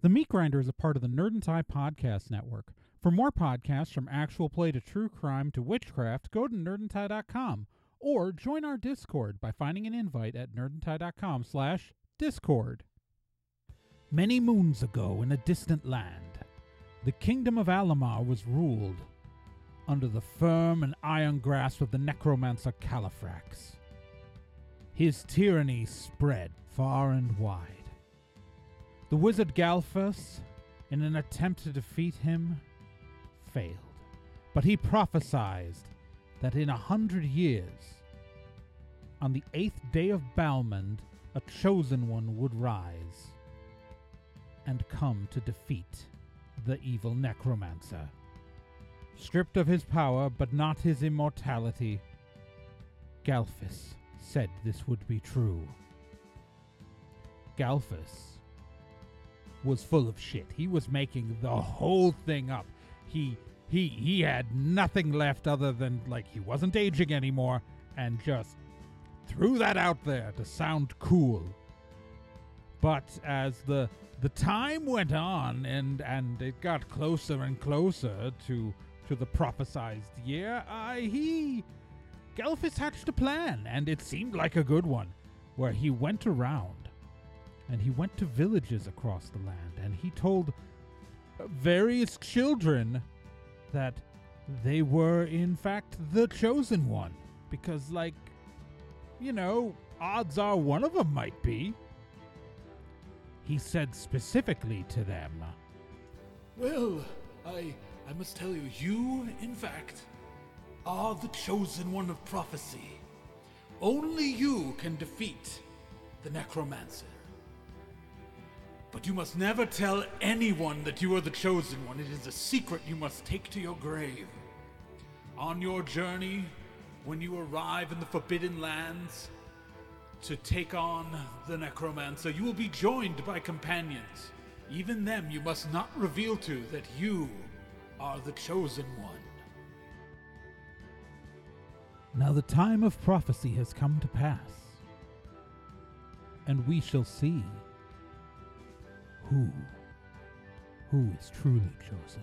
The Meat Grinder is a part of the Nerd and Tie Podcast Network. For more podcasts from actual play to true crime to witchcraft, go to nerdandtie.com or join our Discord by finding an invite at nerdandtie.com slash discord. Many moons ago in a distant land, the kingdom of Alamar was ruled under the firm and iron grasp of the necromancer Califrax. His tyranny spread far and wide. The wizard Galfus, in an attempt to defeat him, failed. But he prophesied that in a hundred years, on the eighth day of Balmond, a chosen one would rise and come to defeat the evil necromancer. Stripped of his power, but not his immortality, Galfus said this would be true. Galfus was full of shit. He was making the whole thing up. He he he had nothing left other than like he wasn't aging anymore and just threw that out there to sound cool. But as the the time went on and and it got closer and closer to to the prophesized year, I he Gelfis hatched a plan, and it seemed like a good one, where he went around and he went to villages across the land and he told various children that they were in fact the chosen one because like you know odds are one of them might be he said specifically to them Well, I I must tell you, you, in fact, are the chosen one of prophecy. Only you can defeat the necromancer. But you must never tell anyone that you are the chosen one. It is a secret you must take to your grave. On your journey, when you arrive in the Forbidden Lands to take on the necromancer, you will be joined by companions. Even them you must not reveal to that you are the chosen one. Now the time of prophecy has come to pass, and we shall see who who is truly chosen.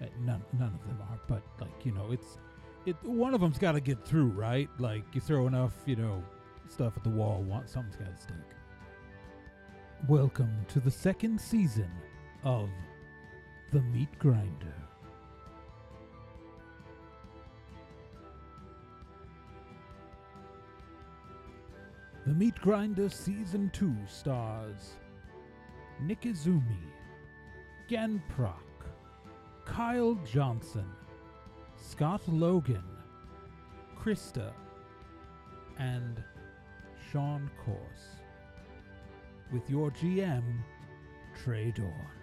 Uh, None, none of them are, but like you know, it's it. One of them's got to get through, right? Like you throw enough, you know, stuff at the wall, one something's got to stick. Welcome to the second season of the Meat Grinder. The Meat Grinder Season 2 stars Nick Izumi, Gen Proc, Kyle Johnson, Scott Logan, Krista, and Sean Corse. With your GM, Trey Dorn.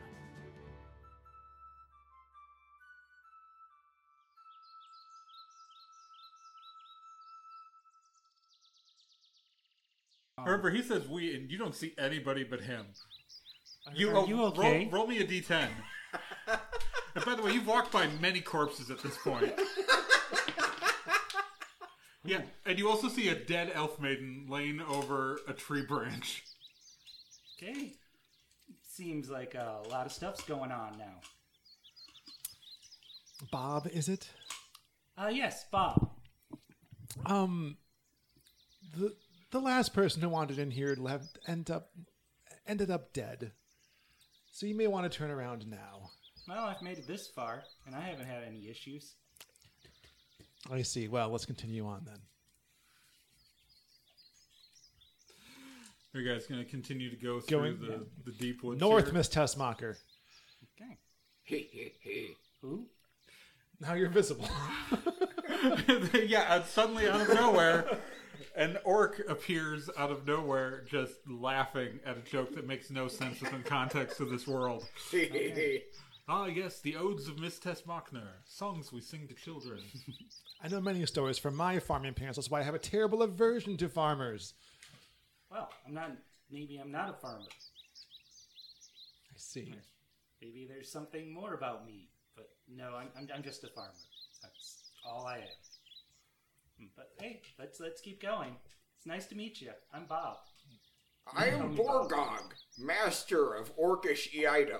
Remember, he says we, and you don't see anybody but him. Are You, are oh, you okay? Roll, roll me a d10. and by the way, you've walked by many corpses at this point. yeah, and you also see a dead elf maiden laying over a tree branch. Okay. Seems like a lot of stuff's going on now. Bob, is it? Uh, yes, Bob. Um, the the last person who wandered in here left end up ended up dead. So you may want to turn around now. Well, I've made it this far, and I haven't had any issues. I see. Well, let's continue on then. Are you guys going to continue to go through Going- the, the deep woods? North, here? Miss Tessmacher. Okay. Who? Now you're visible. yeah, and suddenly out of nowhere, an orc appears out of nowhere, just laughing at a joke that makes no sense within context of this world. Ah, yes, the odes of Miss Tess Machner, songs we sing to children. I know many stories from my farming parents. That's why I have a terrible aversion to farmers. Well, I'm not. Maybe I'm not a farmer. I see. Maybe there's something more about me. But no, I'm, I'm, I'm just a farmer. That's all I am. But hey, let's let's keep going. It's nice to meet you. I'm Bob. I am Borgog, master of Orcish Eido.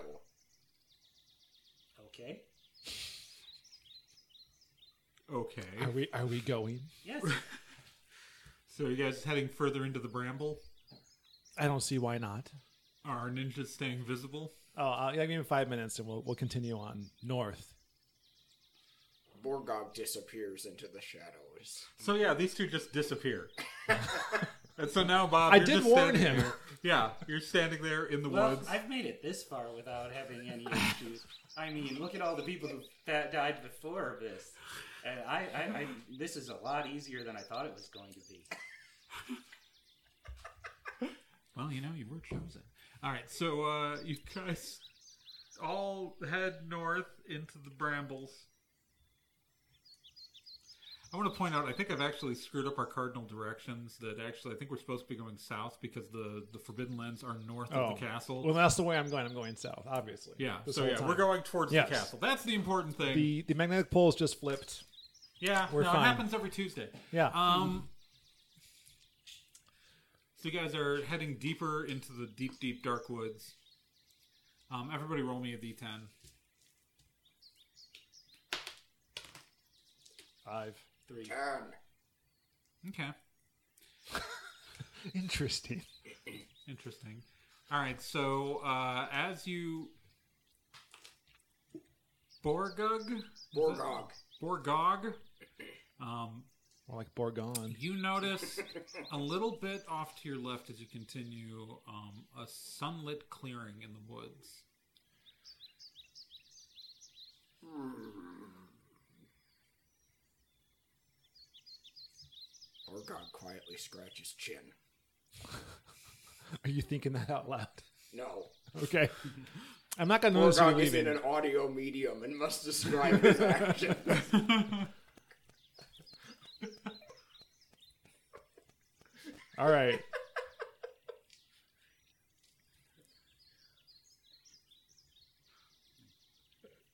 Okay. Okay. Are we are we going? Yes. So are you guys heading further into the bramble? I don't see why not. Are our ninjas staying visible? Oh, I'll give me five minutes and we'll we'll continue on north. Borgog disappears into the shadows. So yeah, these two just disappear. and so now, Bob, I you're did just warn him. there. Yeah, you're standing there in the well, woods. I've made it this far without having any issues. I mean, look at all the people who that died before this. And I, I, I, this is a lot easier than I thought it was going to be. Well, you know, you were chosen. All right, so uh, you guys all head north into the brambles. I want to point out, I think I've actually screwed up our cardinal directions. That actually, I think we're supposed to be going south because the the Forbidden Lands are north Oh, of the castle. Well, that's the way I'm going. I'm going south, obviously. yeah, so yeah, time. we're going towards Yes. the castle. That's the important thing. The the magnetic poles just flipped. yeah, we're no, fine. it happens every Tuesday. Yeah. Um. So you guys are heading deeper into the deep, deep, dark woods. Um, everybody, roll me a d10. Five. Three. Ten. Okay, Interesting. interesting. All right, so uh, as you Borgug, Borgog. Borgog, um, More like Borgon. you notice a little bit off to your left as you continue um, a sunlit clearing in the woods. Borgog quietly scratches chin. Are you thinking that out loud? No. Okay. I'm not gonna notice you Borgog is in leaving. an audio medium and must describe his actions. All right.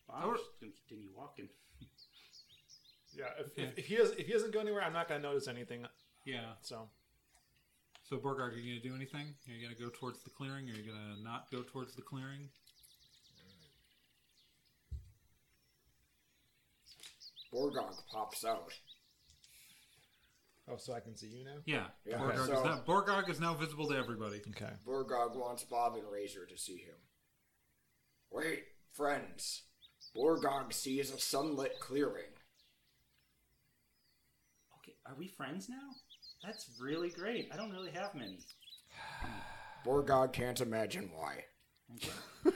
I'm just going to continue walking. Yeah. If, if, if he does, if he doesn't go anywhere, I'm not gonna notice anything. Yeah. So So Borgog, are you going to do anything? Are you going to go towards the clearing? Are you going to not go towards the clearing? Borgog pops out. oh, so I can see you now. Yeah. Yeah, Borgog, so- is now, Borgog is now visible to everybody. Okay. Borgog wants Bob and Razor to see him. Wait, friends. Borgog sees a sunlit clearing. Are we friends now? That's really great. I don't really have many. Borgog can't imagine why. Okay.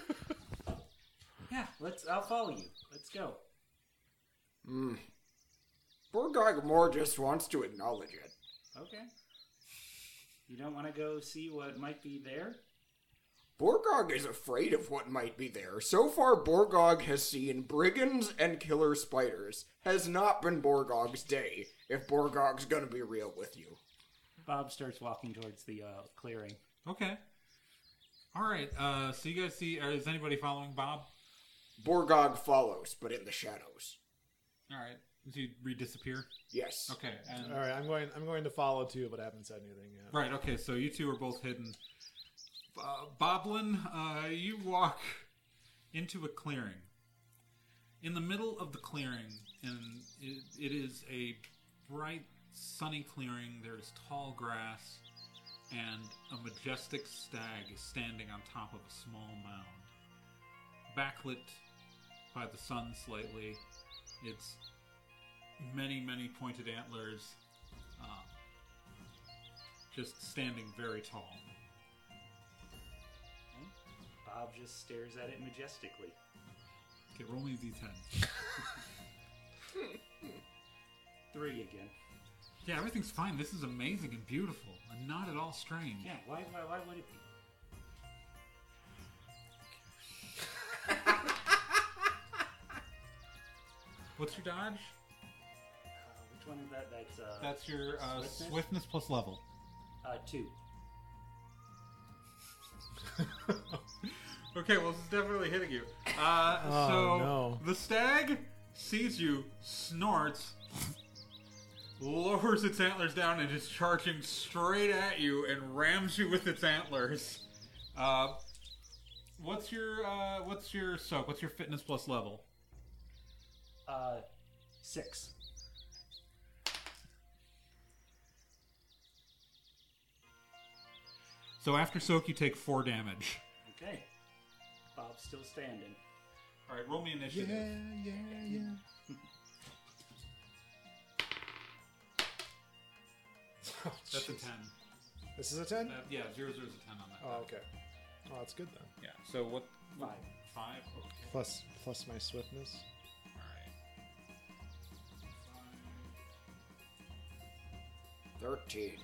yeah, let's. I'll follow you. Let's go. Hmm. Borgog more just wants to acknowledge it. Okay. You don't want to go see what might be there? Borgog is afraid of what might be there. So far, Borgog has seen brigands and killer spiders. Has not been Borgog's day, if Borgog's gonna be real with you. Bob starts walking towards the uh, clearing. Okay. All right. Uh, so you guys see? Uh, is anybody following Bob? Borgog follows, but in the shadows. All right. Does he re-disappear? Yes. Okay. And All right. I'm going. I'm going to follow too, but I haven't said anything yet. right. Okay. So you two are both hidden. Uh, Boblin, uh, you walk into a clearing. In the middle of the clearing, and it, it is a bright, sunny clearing. There is tall grass, and a majestic stag is standing on top of a small mound. Backlit by the sun slightly, its many, many pointed antlers uh, just standing very tall. Bob just stares at it majestically. Okay, roll me a d10. Three again. Yeah, everything's fine. This is amazing and beautiful, and not at all strange. Yeah, why, why, why would it be? What's your dodge? Uh, which one is that? That's uh, That's your uh, Swiftness? swiftness plus level. uh, two. Okay, well, this is definitely hitting you. Uh, Oh, so no. the stag sees you, snorts, lowers its antlers down and is charging straight at you and rams you with its antlers. Uh, what's your uh, what's your soak? What's your fitness plus level? Uh, six. So after soak, you take four damage. Okay. Bob's still standing. All right, roll me initiative. Yeah, yeah, yeah. Oh, That's a jeez. ten. This is a 10? Uh, yeah, zero zero is a ten on that. Oh, okay. Oh, that's good then. Yeah. So what? Five. Five. Okay. Plus, plus my swiftness. All right. Thirteen.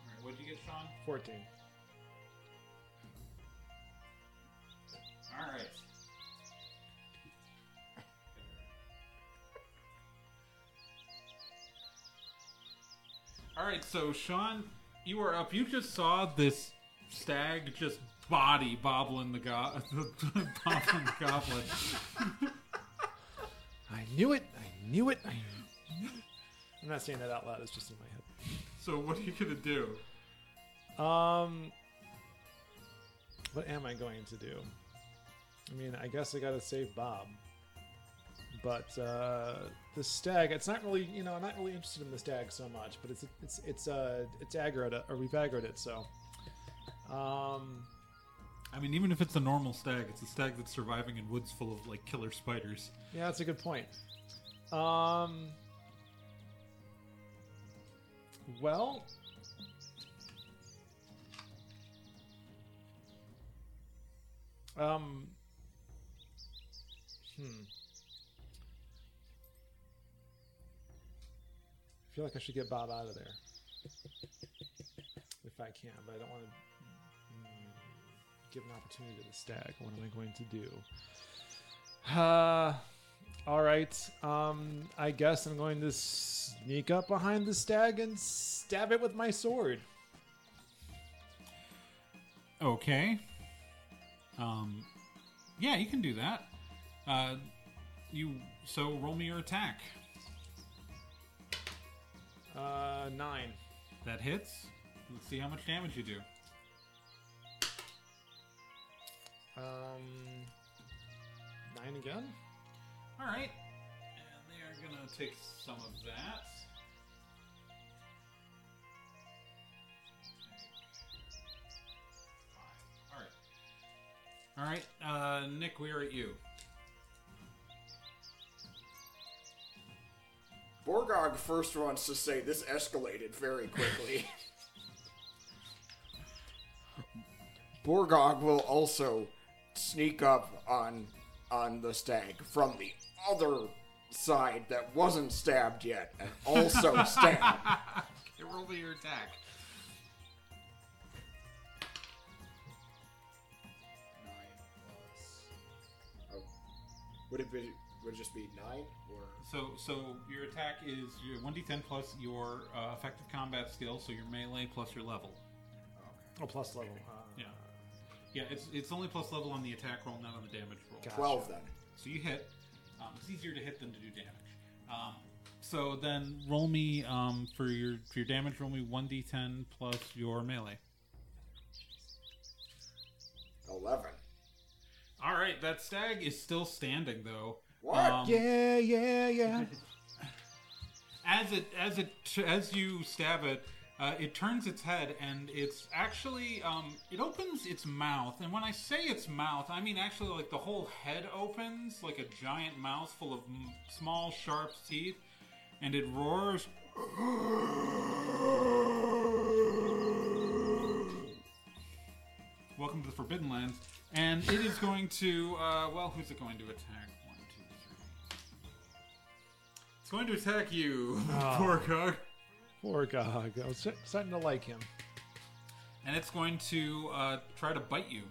All right. What'd you get, Sean? 14. All All right, so Sean, you are up. You just saw this stag just body bobbling the go- bobbling the goblin. I knew it. I knew it. I knew it. I'm not saying that out loud. It's just in my head. So what are you gonna do? Um, what am I going to do? I mean, I guess I gotta save Bob. But uh, the stag, it's not really, you know, I'm not really interested in the stag so much. But it's it's it's uh it's aggroed or we've aggroed it. So, um, I mean, even if it's a normal stag, it's a stag that's surviving in woods full of like killer spiders. yeah, that's a good point. Um, well, um, hmm. I feel like I should get Bob out of there if I can, but I don't want to give an opportunity to the stag. What am I going to do? Uh, all right. Um, I guess I'm going to sneak up behind the stag and stab it with my sword. Okay. Um, yeah, you can do that. Uh, you so roll me your attack. Uh, nine. That hits. Let's see how much damage you do. Um, nine again. All right, and they are gonna take some of that. All right. All right, uh, Nick, we are at you. Borgog first wants to say this escalated very quickly. Borgog will also sneak up on on the stag from the other side that wasn't stabbed yet and also stab. Okay, roll me your attack. Nine plus. Oh, would it be? Would it just be nine or? So, so your attack is your one d10 plus your uh, effective combat skill, so your melee plus your level. Oh, plus level. Uh, Yeah, yeah. It's it's only plus level on the attack roll, not on the damage roll. Gotcha. Twelve then. So you hit. Um, it's easier to hit than to do damage. Um, so then roll me um, for your for your damage. Roll me one d10 plus your melee. Eleven. All right, that stag is still standing though. What? Um, Yeah, yeah, yeah. as it as it as you stab it uh, it turns its head and it's actually um, it opens its mouth. And when i say its mouth i mean actually like the whole head opens like a giant mouth full of m- small sharp teeth. And it roars. Welcome to the forbidden lands. And it is going to uh, well who's it going to attack going to attack you, poor cog. Poor Gog. I was starting to like him. And it's going to uh, try to bite you.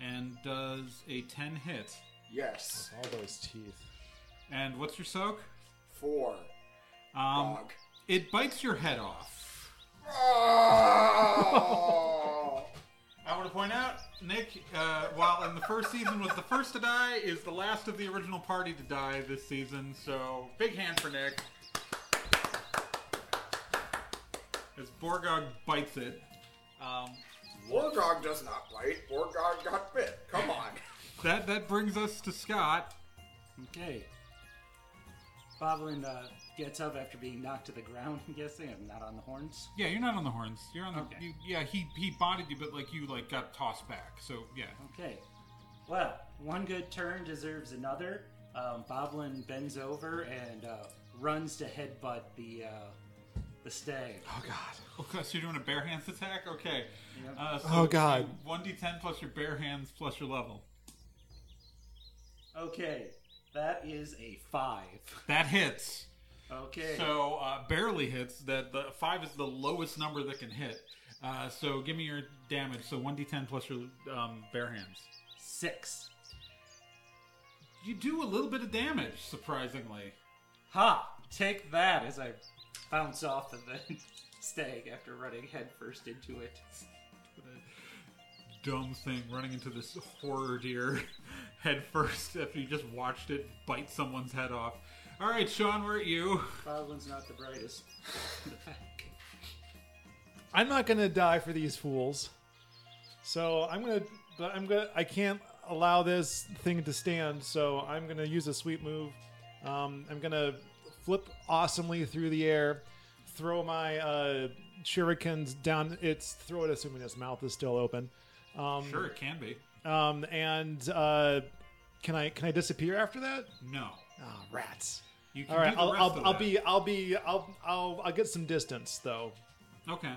And does a 10 hit. Yes. All those teeth. And what's your soak? Four. Um, Dog. it bites your head off. Oh! I want to point out Nick, uh, while in the first season was the first to die, is the last of the original party to die this season. So big hand for Nick. As Borgog bites it. Um, Borgog does not bite. Borgog got bit. Come on. that that brings us to Scott. Okay. Boblin uh, gets up after being knocked to the ground, I'm guessing. I'm not on the horns. Yeah, you're not on the horns. You're on the. Okay. You, yeah, he he bodied you, but like you like got tossed back. So yeah. Okay. Well, one good turn deserves another. Um, Boblin bends over and uh, runs to headbutt the uh, the stag. Oh God. Okay, so you're doing a bare hands attack. Okay. Yep. Uh, so Oh, God. One d10 plus your bare hands plus your level. Okay, that is a five. That hits. Okay. So uh, barely hits. That the five is the lowest number that can hit. Uh, so give me your damage. So one d10 plus your um, bare hands. Six. You do a little bit of damage, surprisingly. Ha! Take that as I bounce off of the stag after running headfirst into it. Dumb thing running into this horror deer headfirst first after you just watched it bite someone's head off. All right, Sean, where are at you? Boblin's not the brightest. in the pack. I'm not gonna die for these fools. So I'm gonna, but I'm gonna, I can't allow this thing to stand. So I'm gonna use a sweet move. Um, I'm gonna flip awesomely through the air, throw my uh, shurikens down its throat, assuming its mouth is still open. Um, Sure, it can be. Um, and uh, can I can I disappear after that? No. Ah, rats. You can All right, do the I'll, rest I'll, of I'll that. be I'll be I'll I'll I'll get some distance though. Okay.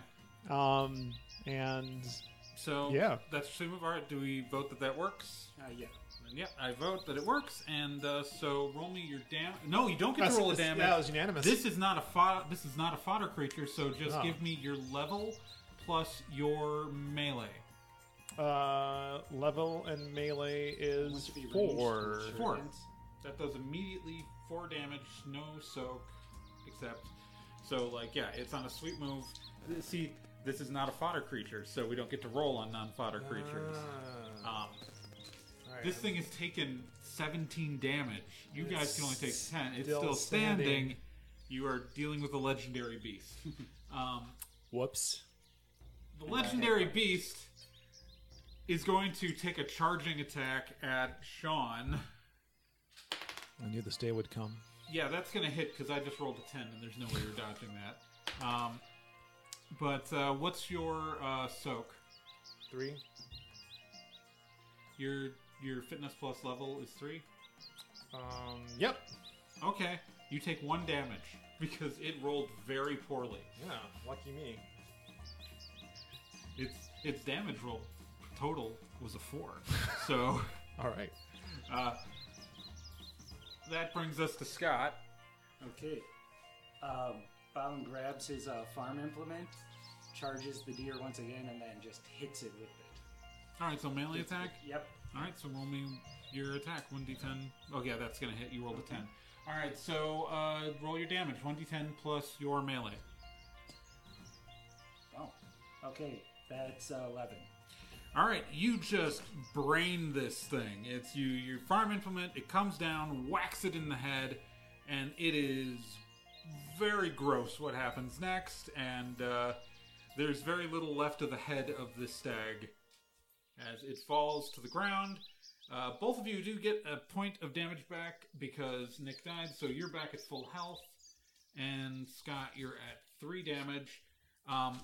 Um, and So Yeah. that's your move. All right, do we vote that that works? Uh, yeah. And yeah, I vote that it works. And uh, so roll me your dam. No, you don't get to roll a damage. yeah, it was unanimous. This is not a fo- This is not a fodder creature. So just Oh. give me your level plus your melee. uh, level and melee is to four. with Four. Shurikens. That does immediately four damage, no soak, except. So, like, yeah, it's on a sweet move. See, this is not a fodder creature, so we don't get to roll on non fodder creatures. Ah, Um, alright. this thing has taken 17 damage. You guys can only take 10. It's still still, standing. standing. You are dealing with a legendary beast. um, Whoops. the legendary beast is going to take a charging attack at Sean. I knew this day would come. Yeah, that's going to hit because I just rolled a 10 and there's no way you're dodging that. Um, but uh, what's your uh, soak? Three. Your your fitness plus level is 3? Um. Yep. Okay. You take 1 damage because it rolled very poorly. Yeah. Lucky me. Its its damage roll total was a 4. so All right. uh, that brings us to Scott. Okay. Um, grabs his uh, farm implement, charges the deer once again, and then just hits it with it. All right, so melee attack. Yep. All right, so roll me your attack. One d10. Oh yeah, that's gonna hit. You rolled a ten. All right, so uh, roll your damage. One d10 plus your melee. Oh. Okay. That's uh, 11. All right, you just brain this thing. It's you. Your farm implement. It comes down, whacks it in the head, and it is very gross. What happens next? And uh, there's very little left of the head of this stag as it falls to the ground. Uh, both of you do get a point of damage back because Nick died, so you're back at full health. And Scott, you're at three damage. Um,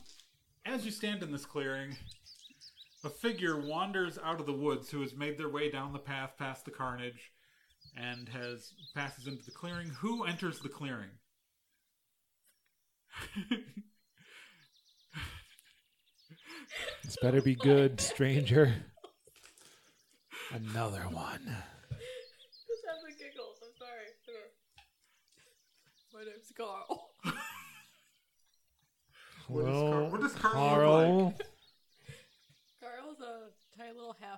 as you stand in this clearing, a figure wanders out of the woods who has made their way down the path past the carnage and has passes into the clearing. Who enters the clearing? This better be good, stranger. Another one. Just have the giggles. I'm sorry. My name's Carl. What does Car- Well, what does Carl Carl. look Carl's a tiny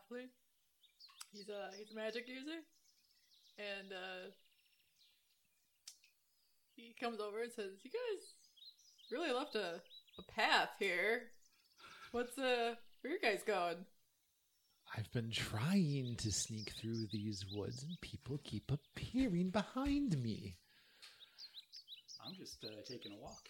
little. He's a he's a magic user, and uh, he comes over and says, "You guys really left a, a path here. What's uh where you guys going?" I've been trying to sneak through these woods, and people keep appearing behind me. I'm just uh, taking a walk.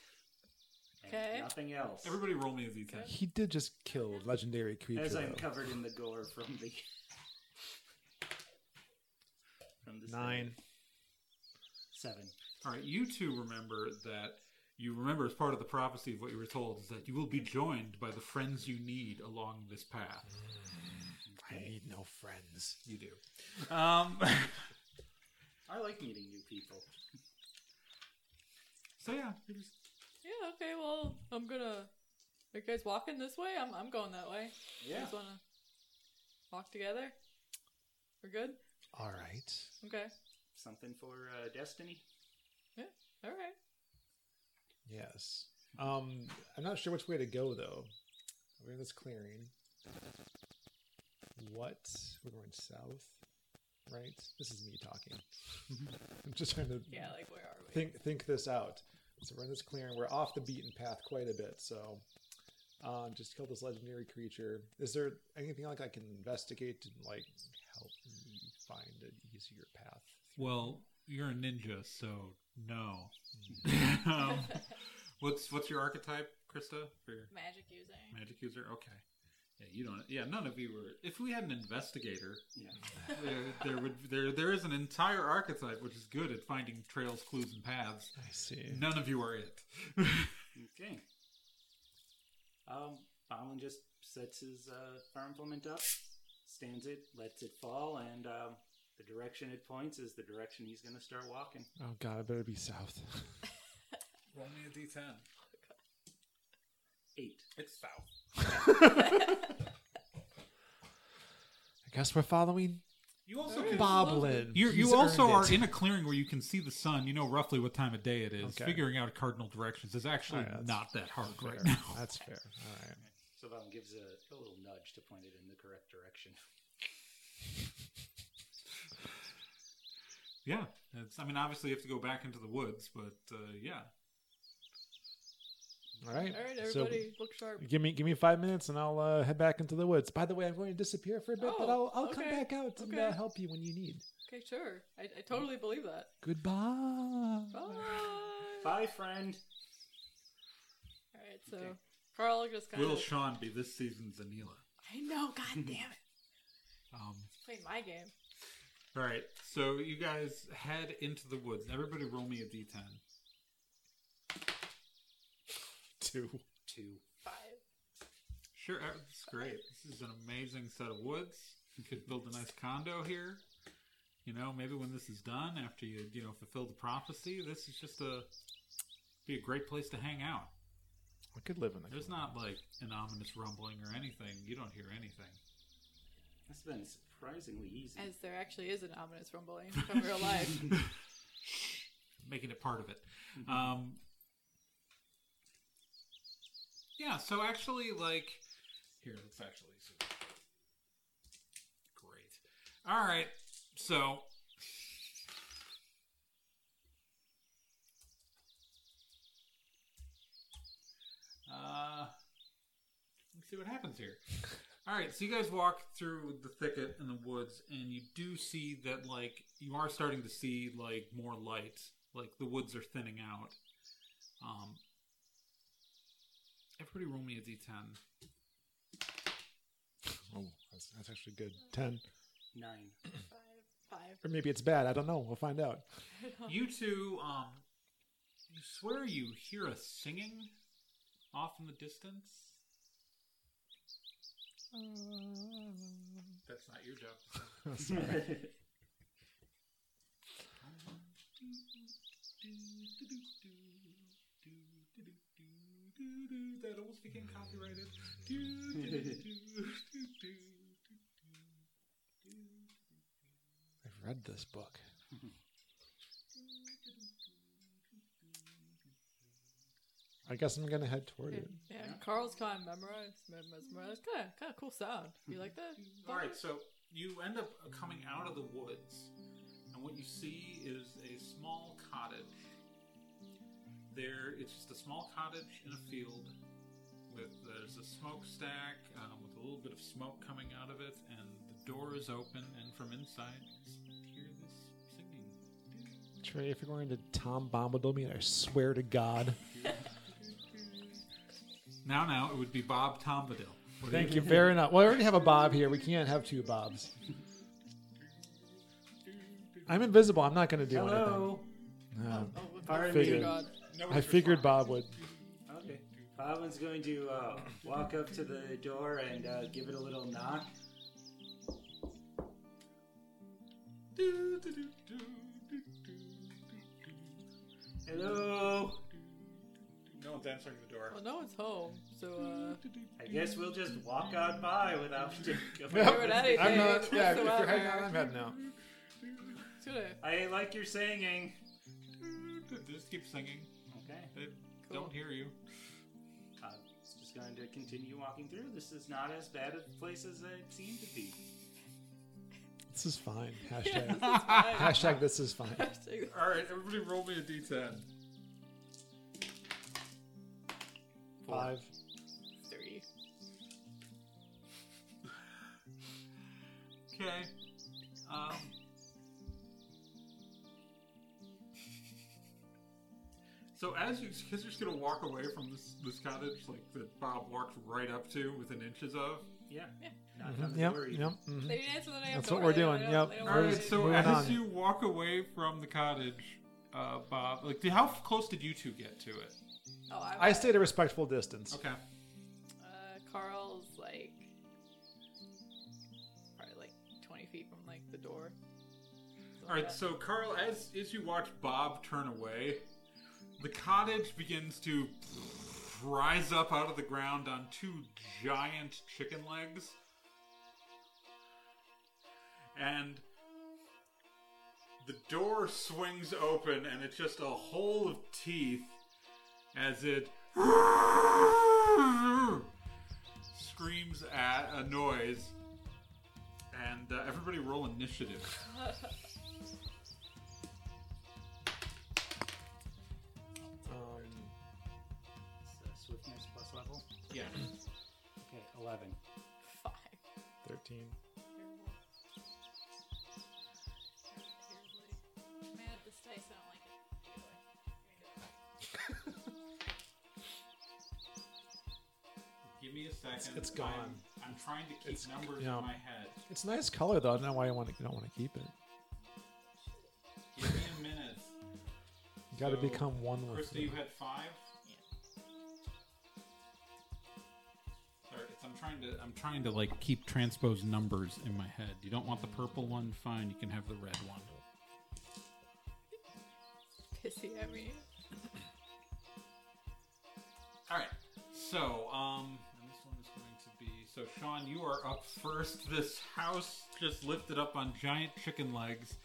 And Okay. Nothing else. Everybody roll me a d10. He did just kill legendary creature. As I'm though. covered in the gore from the from the Nine. seven. All right, you two remember that you remember as part of the prophecy of what you were told is that you will be joined by the friends you need along this path. I need no friends. You do. Um, I like meeting new people. so yeah, you just- Yeah, okay, well, I'm gonna. Are you guys walking this way? I'm, I'm going that way. You Yeah. guys wanna walk together? We're good? All right. Okay. Something for uh, destiny. Yeah, alright. Yes. Um, I'm not sure which way to go though. We're in this clearing. What? We're going south, right? This is me talking. I'm just trying to Yeah, like, where are we? think think this out. So we're in this clearing. We're off the beaten path quite a bit. So, um, just kill this legendary creature. Is there anything like I can investigate to like help me find an easier path? well, you're a ninja, so no. um, what's what's your archetype, Krista? For your Magic using. magic user? Okay. Yeah, you don't. Yeah, none of you were. If we had an investigator, Yeah. there, there would there there is an entire archetype which is good at finding trails, clues, and paths. I see. None of you are it. Okay. Um, Balin just sets his uh, fire implement up, stands it, lets it fall, and um, the direction it points is the direction he's going to start walking. Oh god, I better be south. Roll me a d10. Eight. It's south. I guess we're following You also Alright. can, Boblin. you you He's also earned are it. in a clearing where you can see the sun. You know roughly what time of day it is. Okay. Figuring out cardinal directions is actually Alright, that's not that hard fair. right now. That's fair. All right. So Balin gives a, a little nudge to point it in the correct direction. Yeah, it's. I mean, obviously you have to go back into the woods, but uh, yeah. All right. Alright, So everybody, look sharp. give me give me five minutes and I'll uh, head back into the woods. By the way, I'm going to disappear for a bit, but Oh, I'll I'll come back out and okay. uh, help you when you need. Okay, sure. I, I totally believe that. Goodbye. Bye. Bye, friend. Alright, so Okay. Carl just kind Will of. Sean be this season's Anila? I know, god damn it. Um, Playing my game. all right, so you guys head into the woods. Everybody, roll me a d10. Two. Two. Five. Sure, uh, that's great. This is an amazing set of woods. You could build a nice condo here. You know, maybe when this is done, after you you know fulfill the prophecy, this is just a be a great place to hang out. I could live in the. There's not like an ominous rumbling or anything. You don't hear anything. That's been surprisingly easy. As there actually is an ominous rumbling from real life. making it part of it. Um, yeah, so actually, like, here, let's actually see. Great. All right, so. Uh, let's see what happens here. All right, so you guys walk through the thicket in the woods, and you do see that, like, you are starting to see like more light. Like the woods are thinning out. Um, everybody, roll me a d10. Oh, that's, that's actually good. Ten. Nine. Five. Five. Or maybe it's bad. I don't know. We'll find out. You two, um, you swear you hear us singing off in the distance. That's not your job. That almost became copyrighted. I've read this book. I guess I'm gonna head toward it. Yeah, Carl's kind of memorized, mesmerized. Kind of, kind of cool sound. You like that? All right, so you end up coming out of the woods, and what you see is a small cottage. There, it's just a small cottage in a field with there's a smokestack um, with a little bit of smoke coming out of it, and the door is open, and from inside, you hear this singing. Trey, if you're going to Tom Bombadil me, I swear to God. Now, now, it would be Bob Tombadil. What Thank you very much. Well, I already have a Bob here. We can't have two Bobs. I'm invisible. I'm not going to do Hello. anything. Uh, Oh, Pardon me. God. I figured Bob would. Okay. Bobbin's going to uh, walk up to the door and uh, give it a little knock. Hello. No one's answering the door. Well, no one's home, so uh, I guess we'll just walk on by without doing Doing anything. I'm not. Yeah, if you're whatsoever. heading out, I'm heading out. it's gonna I like your singing. Just keep singing. Okay. They Cool. don't hear you. I'm just going to continue walking through. This is not as bad a place as it seemed to be. This is fine. Yeah, Hashtag. this is fine. Hashtag this is fine. Hashtag All right, everybody, roll me a d10. Five. three. Okay. Um. So as you, because you're just gonna walk away from this this cottage, like that Bob walked right up to within inches of. Yeah. Yeah. Not Mhm, on the Yep. door either. Yep. mhm. They didn't answer the That's door. what we're doing, they yep. they don't All want right. to- So as on. you walk away from the cottage, uh, Bob, like, did- how close did you two get to it? Oh, I, I stayed a respectful distance. Okay. Uh, Carl's like probably like twenty feet from like the door. All right, so Carl, as as you watch Bob turn away, the cottage begins to rise up out of the ground on two giant chicken legs, and the door swings open, and it's just a hole of teeth as it screams at a noise. And uh, everybody roll initiative. Yeah. Okay, eleven. Five. Thirteen. Man, this dice, I don't like it. Give me a second. it's gone. I'm, I'm trying to keep It's- numbers yeah. in my head. It's nice color though. I don't know why you want to. You don't want to keep it. Give me a minute. You got to So, become one with. Krista, it. you had five. Trying to. I'm trying to like keep transpose numbers in my head. You don't want the purple one? Fine, you can have the red one. Pissy at me. All right. So, um, and this one is going to be. So, Sean, you are up first. This house just lifted up on giant chicken legs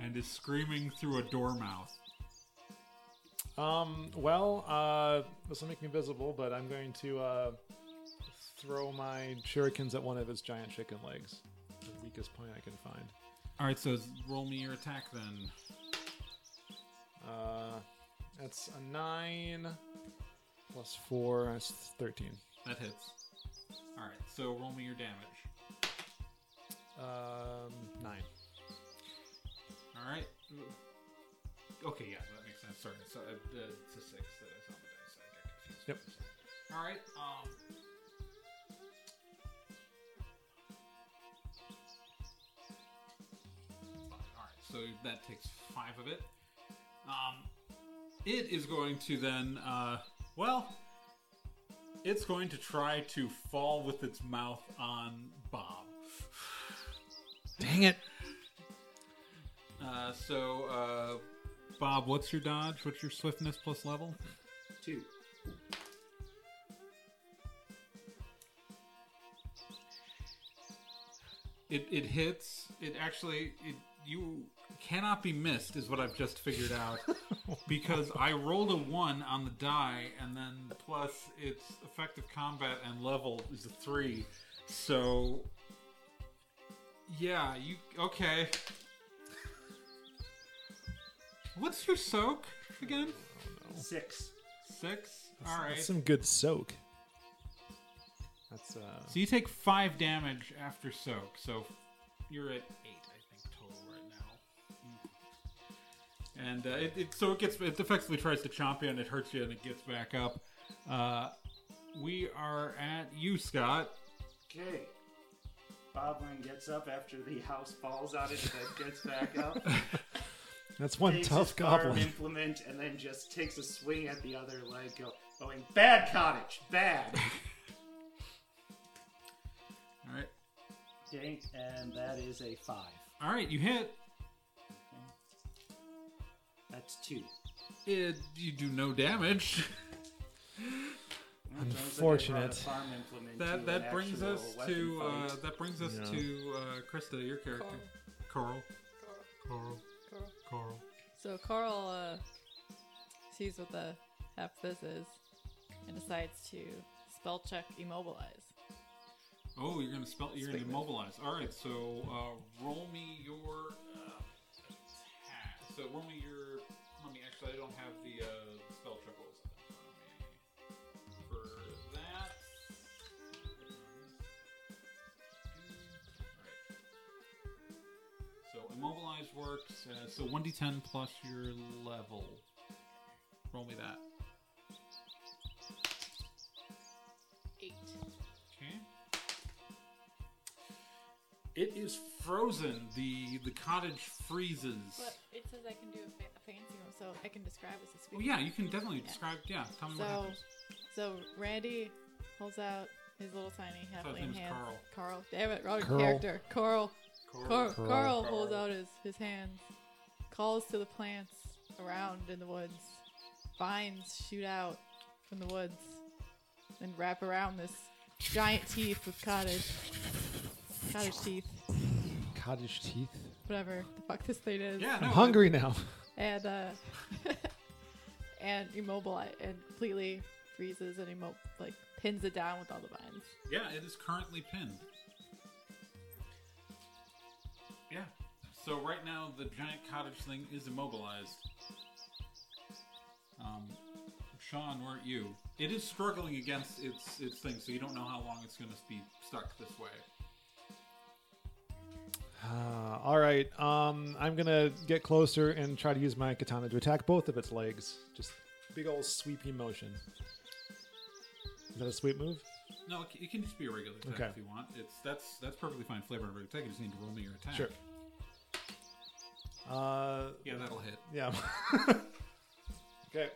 and is screaming through a door mouth. Um. Well, uh, this will make me visible, but I'm going to uh, throw my shurikens at one of its giant chicken legs, the weakest point I can find. All right. So, roll me your attack then. Uh, that's a nine plus four. That's thirteen. That hits. All right. So, roll me your damage. Um, nine. All right. Okay, yeah, that makes sense. Sorry, so uh, it's a six that is on the dice. I got confused. Yep. All right. Um. So that takes five of it. Um, it is going to then. Uh, well, it's going to try to fall with its mouth on Bob. Dang it! Uh, so, uh, Bob, what's your dodge? What's your swiftness plus level? Two. It it hits. It actually it you cannot be missed is what I've just figured out because I rolled a one on the die and then plus its effective combat and level is a three. So yeah, you okay? What's your soak again? Six. Six. All right. That's some good soak. That's uh. So you take five damage after soak. So you're at And uh, it, it so it gets it effectively tries to chomp you and it hurts you and it gets back up. Uh, we are at you, Scott. Okay. Boblin gets up after the house falls out of bed, gets back up, That's one takes tough his farm goblin. implement, and then just takes a swing at the other leg, go, going, bad cottage, bad. All right, okay, and that is a five. all right, you hit. That's two. It, you do no damage. Well, it turns out I brought a Unfortunate. That that brings us to uh, that brings us Yeah. to uh, Krista, your character, Coral. Coral. Carl. Coral. So Carl uh, sees what the half this is and decides to spell check immobilize. Oh, you're gonna spell. You're gonna Sweet. immobilize. All right. So uh, roll me your uh, attack. So roll me your. Actually. I don't have the uh, spell check rolls in front of me for that. Alright. So immobilize works. Uh, so one d10 plus your level. Roll me that. Eight. Okay. It is frozen. The the cottage freezes. But it says I can do a, fa- a fancy one, so I can describe as a Well, yeah, you can definitely describe. Yeah, tell me what So, happens. so Randy holds out his little tiny thought his name halfling was hands. Carl. Carl. Damn it, wrong Carl. character. Carl. Carl. Carl. Carl holds out his, his hands, calls to the plants around in the woods. Vines shoot out from the woods and wrap around this giant teeth with cottage. Cottage teeth. Cottage teeth. Whatever the fuck this thing is. Yeah, I'm hungry now. And uh and immobilize and completely freezes and immo- like pins it down with all the vines. Yeah, it is currently pinned. Yeah. So right now the giant cottage thing is immobilized. Um, Sean, weren't you? It is struggling against its its thing, so you don't know how long it's going to be stuck this way. Uh, all right. Um, I'm gonna get closer and try to use my katana to attack both of its legs. Just big old sweepy motion. Is that a sweep move? No, it c- it can just be a regular attack Okay. if you want. It's that's that's perfectly fine. Flavor of a regular attack. You just need to roll me your attack. Sure. Uh, Yeah, that'll hit. yeah. okay.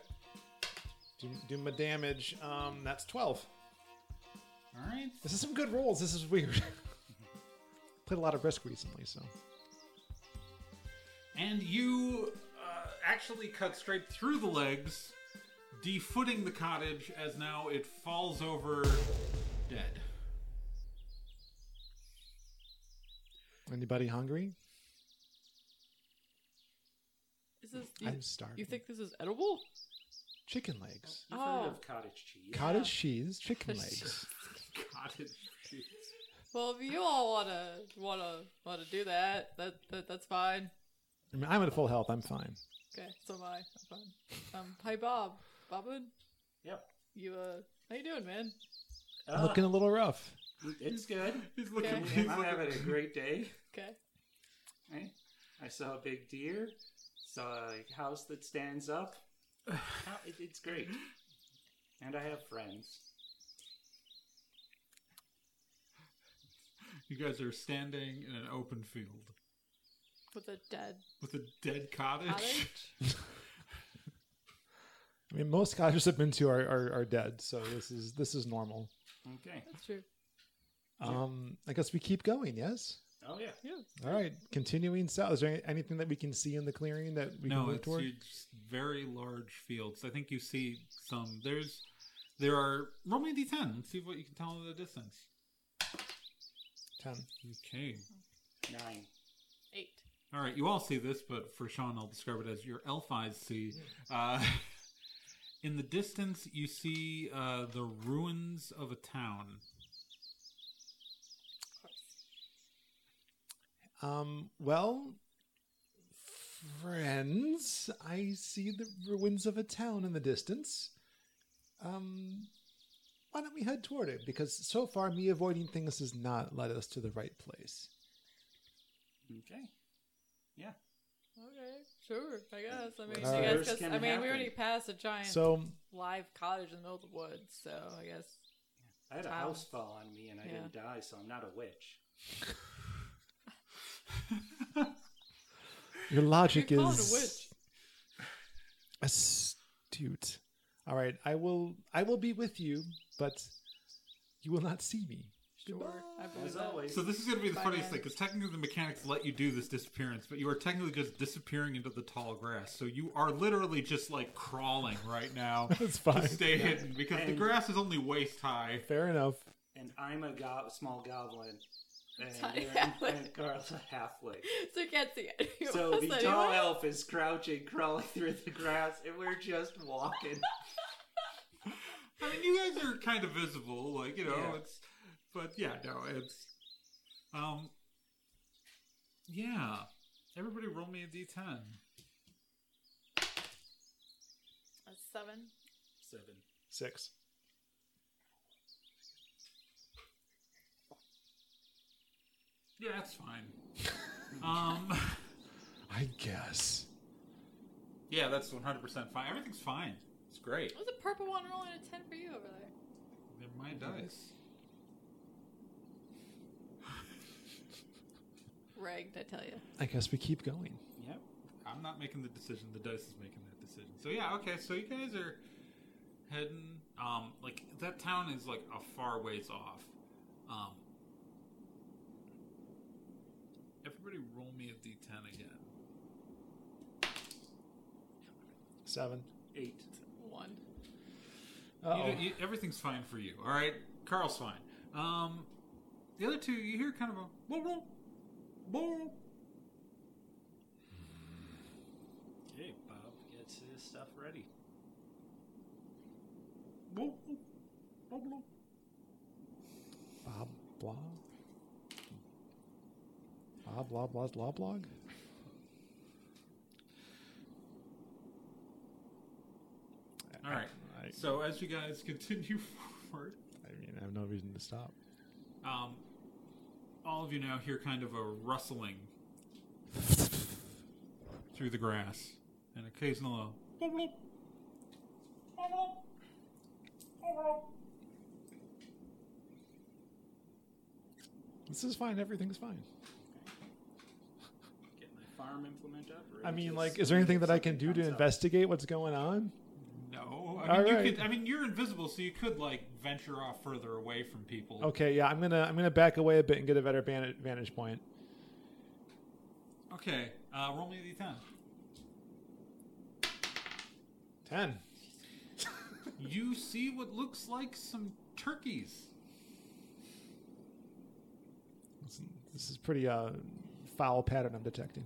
Do, do my damage. Um, that's twelve. All right. This is some good rolls. This is weird. Played a lot of Risk recently, so And you uh, actually cut straight through the legs, defooting the cottage as now it falls over dead. anybody hungry? Is this you, I'm starving. you think this is edible? chicken legs? You've Oh. heard of cottage cheese. Cottage cheese, chicken legs. Cottage cheese. Well, if you all wanna wanna wanna do that, that, that that's fine. I mean, I'm at full health. I'm fine. Okay, so am I. I'm fine. Um, hi Bob. Bobbin, Yep. you uh, how you doing, man? Uh, Looking a little rough. it's good. He's looking. Okay. He's I'm looking having a great day. Okay. Right? I saw a big deer. Saw a house that stands up. It's great. And I have friends. You guys are standing in an open field With a dead with a dead cottage. cottage. I mean, most cottages I've been to are, are, are dead, so this is this is normal. Okay. That's true. Um, I guess we keep going. Yes. Oh yeah. Yeah. All right. Continuing south. Is there anything that we can see in the clearing that we can no, move it's toward? huge, very large fields. I think you see some. There's, there are. Roll me a d10. Let's see what you can tell in the distance. Ten. Okay. Nine. Eight. All right, you all see this, but for Sean, I'll describe it as your elf eyes see. Uh, in the distance, you see uh, the ruins of a town. Um. Well, friends, I see the ruins of a town in the distance. Um, why don't we head toward it? Because so far, me avoiding things has not led us to the right place. Okay. Yeah. Okay, sure. I guess. I mean, All I guess Worst 'cause- can I mean, we already passed a giant So, um, live cottage in the middle of the woods, so I guess. I had a Wow. house fall on me and I Yeah. didn't die, so I'm not a witch. your logic You're is a witch. astute. All right, I will. I will be with you, but you will not see me. Sure. As always. So this is going to be the Bye, funniest man. thing because technically the mechanics let you do this disappearance, but you are technically just disappearing into the tall grass. So you are literally just like crawling right now That's to fine. stay hidden because the And- grass is only waist high. Fair enough. And I'm a go- small goblin. And, Tiny you're- and Carl's a halfling. So you can't see it. So the tall elf is crouching, crawling through the grass, and we're just walking. I mean, you guys are kind of visible, like you know. Yeah. It's, but yeah, no, it's, um, yeah. Everybody, roll me a d10. A seven. Seven. Six. Yeah, that's fine. um, I guess. yeah, that's one hundred percent fine. Everything's fine. It's great. What was a purple one rolling a ten for you over there? They're my dice. Rigged, I tell you. I guess we keep going. Yep. I'm not making the decision. The dice is making that decision. So yeah, okay. So you guys are heading. Um, like that town is like a far ways off. Um, everybody, roll me a d10 again. Seven. Eight. One. You Uh-oh. don't- you- everything's fine for you. All right, Carl's fine. Um, the other two, you hear kind of a whoa, whoa, whoa. Okay, Bob gets his stuff ready. whoa, whoa, whoa. Bob blah. Bob blah blah blah blog. All right. I, So as you guys continue forward, I mean, I have no reason to stop. um, all of you now hear kind of a rustling through the grass, and occasional. This is fine. Everything's fine. Get implement up. I mean, like, is there anything that I can do to investigate what's going on? No, I All mean you right. could. I mean you're invisible, so you could like venture off further away from people. Okay, yeah, I'm gonna I'm gonna back away a bit and get a better vantage, vantage point. Okay. Uh, roll me a d10. Ten. You see what looks like some turkeys. This, this is pretty uh, foul pattern I'm detecting.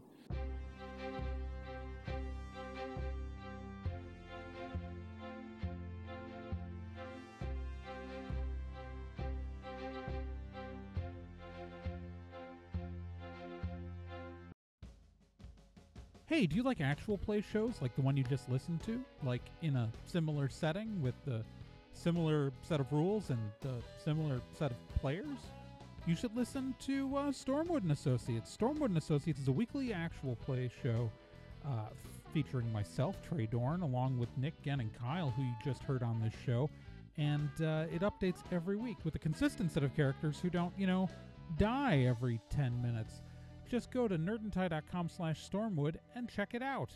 Hey, do you like actual play shows like the one you just listened to? Like in a similar setting with the similar set of rules and the similar set of players? You should listen to uh, Stormwood and Associates. Stormwood and Associates is a weekly actual play show uh, featuring myself, Trey Dorn, along with Nick, Gen, and Kyle, who you just heard on this show. And uh, it updates every week with a consistent set of characters who don't, you know, die every 10 minutes just go to nerdentie.com slash stormwood and check it out.